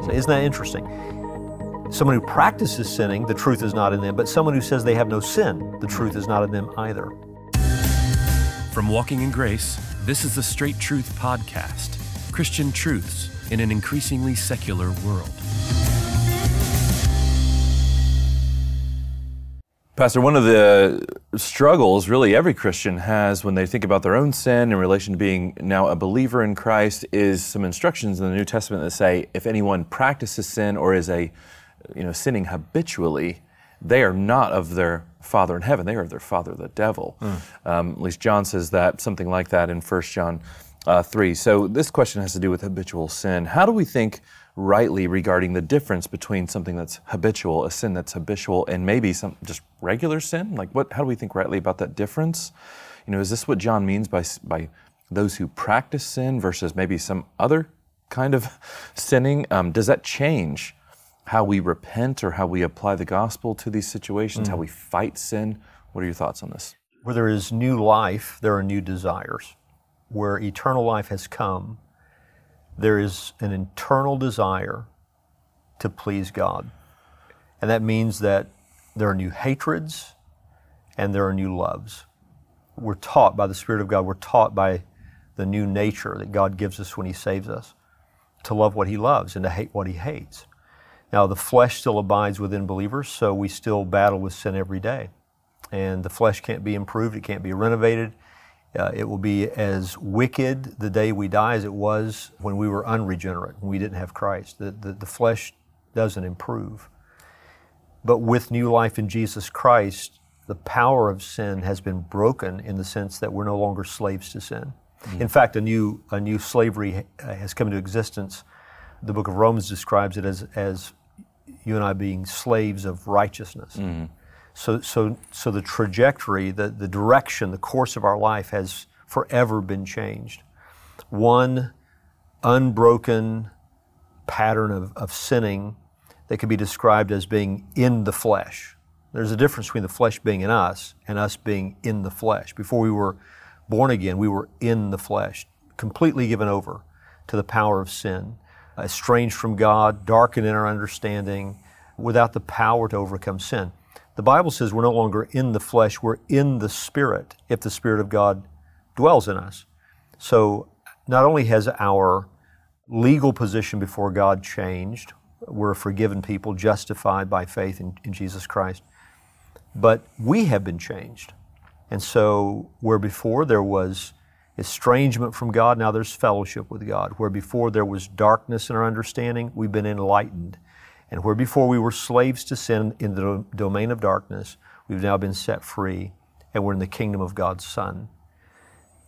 So isn't that interesting? Someone who practices sinning, the truth is not in them, but someone who says they have no sin, the truth is not in them either. From Walking in Grace, this is the Straight Truth Podcast Christian truths in an increasingly secular world. Pastor, one of the struggles really every Christian has when they think about their own sin in relation to being now a believer in Christ is some instructions in the New Testament that say if anyone practices sin or is a you know sinning habitually, they are not of their Father in heaven. They are of their father, the devil. Mm. Um, at least John says that something like that in 1 John uh, 3. So this question has to do with habitual sin. How do we think rightly regarding the difference between something that's habitual, a sin that's habitual, and maybe some just regular sin? Like, what? How do we think rightly about that difference? You know, is this what John means by by those who practice sin versus maybe some other kind of sinning? Um, does that change how we repent or how we apply the gospel to these situations? Mm. How we fight sin? What are your thoughts on this? Where there is new life, there are new desires. Where eternal life has come, there is an internal desire to please God. And that means that there are new hatreds and there are new loves. We're taught by the Spirit of God, we're taught by the new nature that God gives us when He saves us to love what He loves and to hate what He hates. Now, the flesh still abides within believers, so we still battle with sin every day. And the flesh can't be improved, it can't be renovated, uh, it will be as wicked the day we die as it was when we were unregenerate, when we didn't have Christ. The, the, the flesh doesn't improve. But with new life in Jesus Christ, the power of sin has been broken in the sense that we're no longer slaves to sin. Mm-hmm. In fact, a new, a new slavery has come into existence. The book of Romans describes it as, as you and I being slaves of righteousness. Mm-hmm. So, so, so the trajectory, the, the direction, the course of our life has forever been changed. One unbroken pattern of, of sinning that could be described as being in the flesh. There's a difference between the flesh being in us and us being in the flesh. Before we were born again, we were in the flesh, completely given over to the power of sin, estranged from God, darkened in our understanding, without the power to overcome sin. The Bible says we're no longer in the flesh, we're in the Spirit if the Spirit of God dwells in us. So not only has our legal position before God changed, we're forgiven people, justified by faith in, in Jesus Christ, but we have been changed. And so, where before there was estrangement from God, now there's fellowship with God. Where before there was darkness in our understanding, we've been enlightened. And where before we were slaves to sin in the domain of darkness, we've now been set free and we're in the kingdom of God's Son.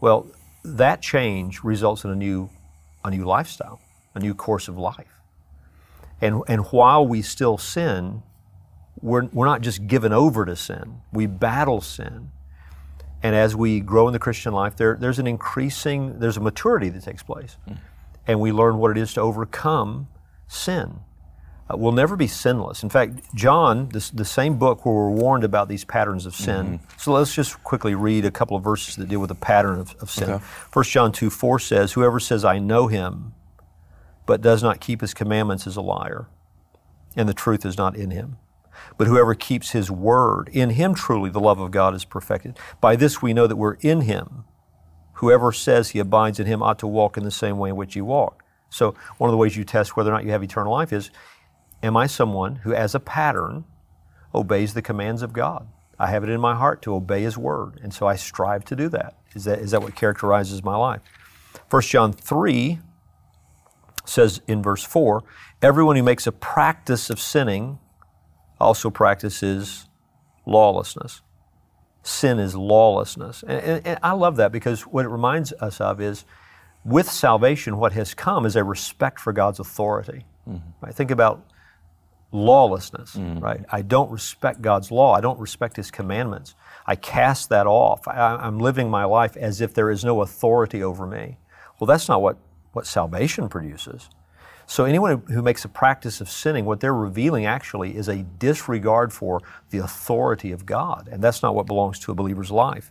Well, that change results in a new, a new lifestyle, a new course of life. And, and while we still sin, we're, we're not just given over to sin, we battle sin. And as we grow in the Christian life, there, there's an increasing, there's a maturity that takes place. Mm. And we learn what it is to overcome sin uh, will never be sinless. In fact, John, this, the same book where we're warned about these patterns of sin. Mm-hmm. So let's just quickly read a couple of verses that deal with the pattern of, of sin. Okay. 1 John 2 4 says, Whoever says, I know him, but does not keep his commandments is a liar, and the truth is not in him. But whoever keeps his word, in him truly the love of God is perfected. By this we know that we're in him. Whoever says he abides in him ought to walk in the same way in which he walked. So, one of the ways you test whether or not you have eternal life is Am I someone who, as a pattern, obeys the commands of God? I have it in my heart to obey His word, and so I strive to do that. Is that, is that what characterizes my life? 1 John 3 says in verse 4 Everyone who makes a practice of sinning also practices lawlessness. Sin is lawlessness. And, and, and I love that because what it reminds us of is with salvation, what has come is a respect for God's authority. Mm-hmm. Right? Think about lawlessness, mm. right? I don't respect God's law. I don't respect His commandments. I cast that off. I, am living my life as if there is no authority over me. Well, that's not what, what salvation produces. So, anyone who makes a practice of sinning, what they're revealing actually is a disregard for the authority of God. And that's not what belongs to a believer's life.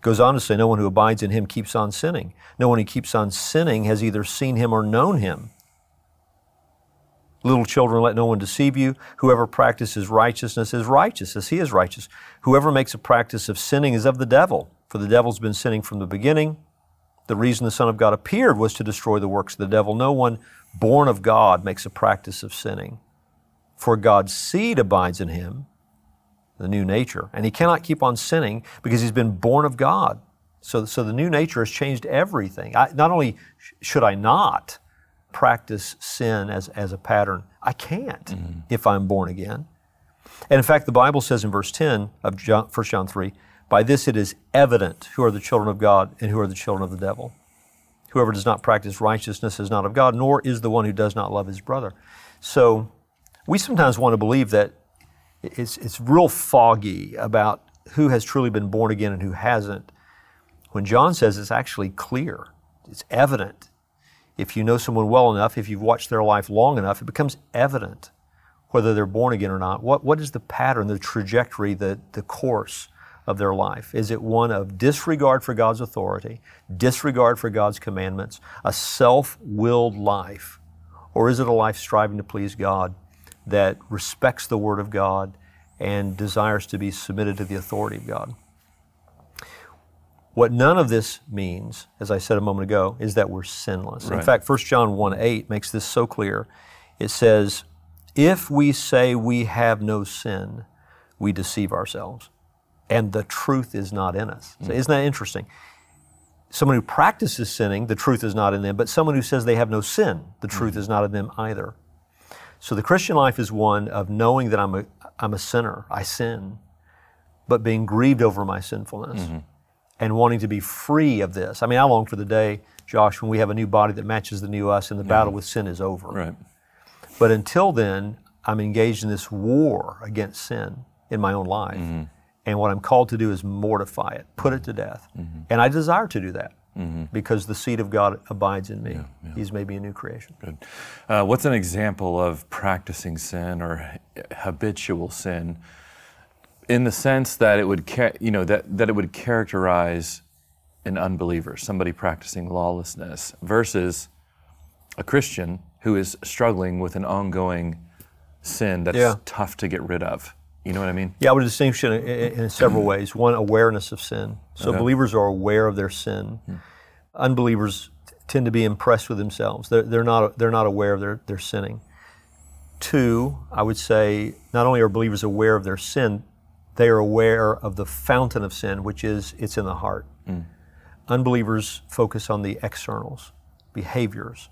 Goes on to say, No one who abides in him keeps on sinning. No one who keeps on sinning has either seen him or known him. Little children, let no one deceive you. Whoever practices righteousness is righteous, as he is righteous. Whoever makes a practice of sinning is of the devil, for the devil's been sinning from the beginning. The reason the Son of God appeared was to destroy the works of the devil. No one born of God makes a practice of sinning, for God's seed abides in him, the new nature, and he cannot keep on sinning because he's been born of God. So, so the new nature has changed everything. I, not only sh- should I not, practice sin as, as a pattern. I can't mm-hmm. if I'm born again. And in fact, the Bible says in verse 10 of John, 1 John 3 by this it is evident who are the children of God and who are the children of the devil. Whoever does not practice righteousness is not of God, nor is the one who does not love his brother. So we sometimes want to believe that it's, it's real foggy about who has truly been born again and who hasn't. When John says it's actually clear, it's evident if you know someone well enough, if you've watched their life long enough, it becomes evident whether they're born again or not. What, what is the pattern, the trajectory, the, the course of their life? Is it one of disregard for God's authority, disregard for God's commandments, a self willed life? Or is it a life striving to please God that respects the Word of God and desires to be submitted to the authority of God? What none of this means, as I said a moment ago, is that we're sinless. Right. In fact, 1 John 1 8 makes this so clear. It says, If we say we have no sin, we deceive ourselves, and the truth is not in us. So mm. isn't that interesting? Someone who practices sinning, the truth is not in them, but someone who says they have no sin, the truth mm. is not in them either. So the Christian life is one of knowing that I'm a, I'm a sinner, I sin, but being grieved over my sinfulness. Mm-hmm and wanting to be free of this. I mean, I long for the day, Josh, when we have a new body that matches the new us and the yeah. battle with sin is over. Right. But until then, I'm engaged in this war against sin in my own life. Mm-hmm. And what I'm called to do is mortify it, put it to death. Mm-hmm. And I desire to do that. Mm-hmm. Because the seed of God abides in me. Yeah, yeah. He's made me a new creation. Good. Uh, what's an example of practicing sin or habitual sin in the sense that it would, you know, that, that it would characterize an unbeliever, somebody practicing lawlessness, versus a Christian who is struggling with an ongoing sin that's yeah. tough to get rid of. You know what I mean? Yeah, I would distinguish it in, in several ways. One, awareness of sin. So okay. believers are aware of their sin. Hmm. Unbelievers tend to be impressed with themselves. They're, they're, not, they're not aware of their, their sinning. Two, I would say not only are believers aware of their sin, they are aware of the fountain of sin, which is it's in the heart. Mm. Unbelievers focus on the externals, behaviors.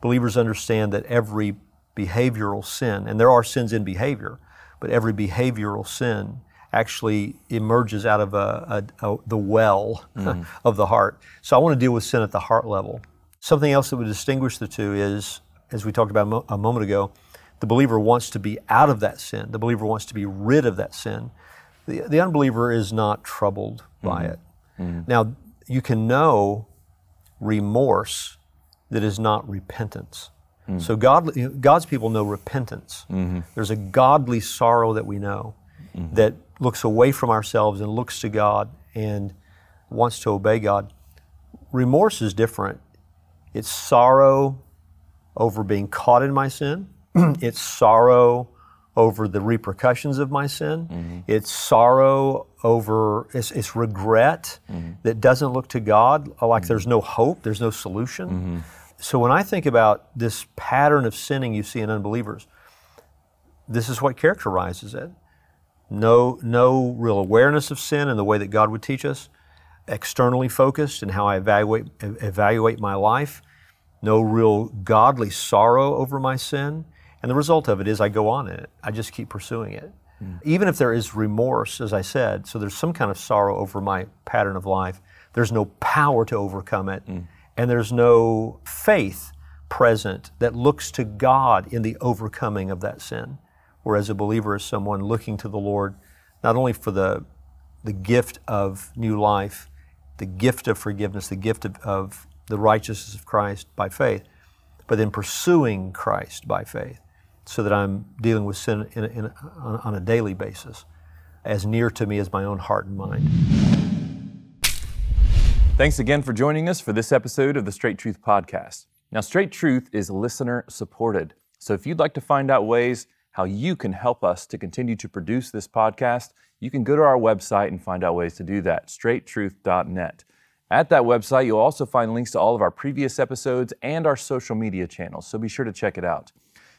Believers understand that every behavioral sin, and there are sins in behavior, but every behavioral sin actually emerges out of a, a, a, the well mm. of the heart. So I want to deal with sin at the heart level. Something else that would distinguish the two is, as we talked about a moment ago, the believer wants to be out of that sin. The believer wants to be rid of that sin. The, the unbeliever is not troubled by mm-hmm. it. Mm-hmm. Now, you can know remorse that is not repentance. Mm-hmm. So God, God's people know repentance. Mm-hmm. There's a godly sorrow that we know mm-hmm. that looks away from ourselves and looks to God and wants to obey God. Remorse is different. It's sorrow over being caught in my sin. it's sorrow over the repercussions of my sin. Mm-hmm. It's sorrow over, it's, it's regret mm-hmm. that doesn't look to God like mm-hmm. there's no hope, there's no solution. Mm-hmm. So when I think about this pattern of sinning you see in unbelievers, this is what characterizes it. No, no real awareness of sin in the way that God would teach us, externally focused in how I evaluate, evaluate my life, no real godly sorrow over my sin and the result of it is I go on in it. I just keep pursuing it. Mm. Even if there is remorse, as I said, so there's some kind of sorrow over my pattern of life, there's no power to overcome it. Mm. And there's no faith present that looks to God in the overcoming of that sin. Whereas a believer is someone looking to the Lord not only for the, the gift of new life, the gift of forgiveness, the gift of, of the righteousness of Christ by faith, but then pursuing Christ by faith so that I'm dealing with sin in, in, on, on a daily basis, as near to me as my own heart and mind. Thanks again for joining us for this episode of the Straight Truth Podcast. Now, Straight Truth is listener supported. So if you'd like to find out ways how you can help us to continue to produce this podcast, you can go to our website and find out ways to do that, straighttruth.net. At that website, you'll also find links to all of our previous episodes and our social media channels, so be sure to check it out.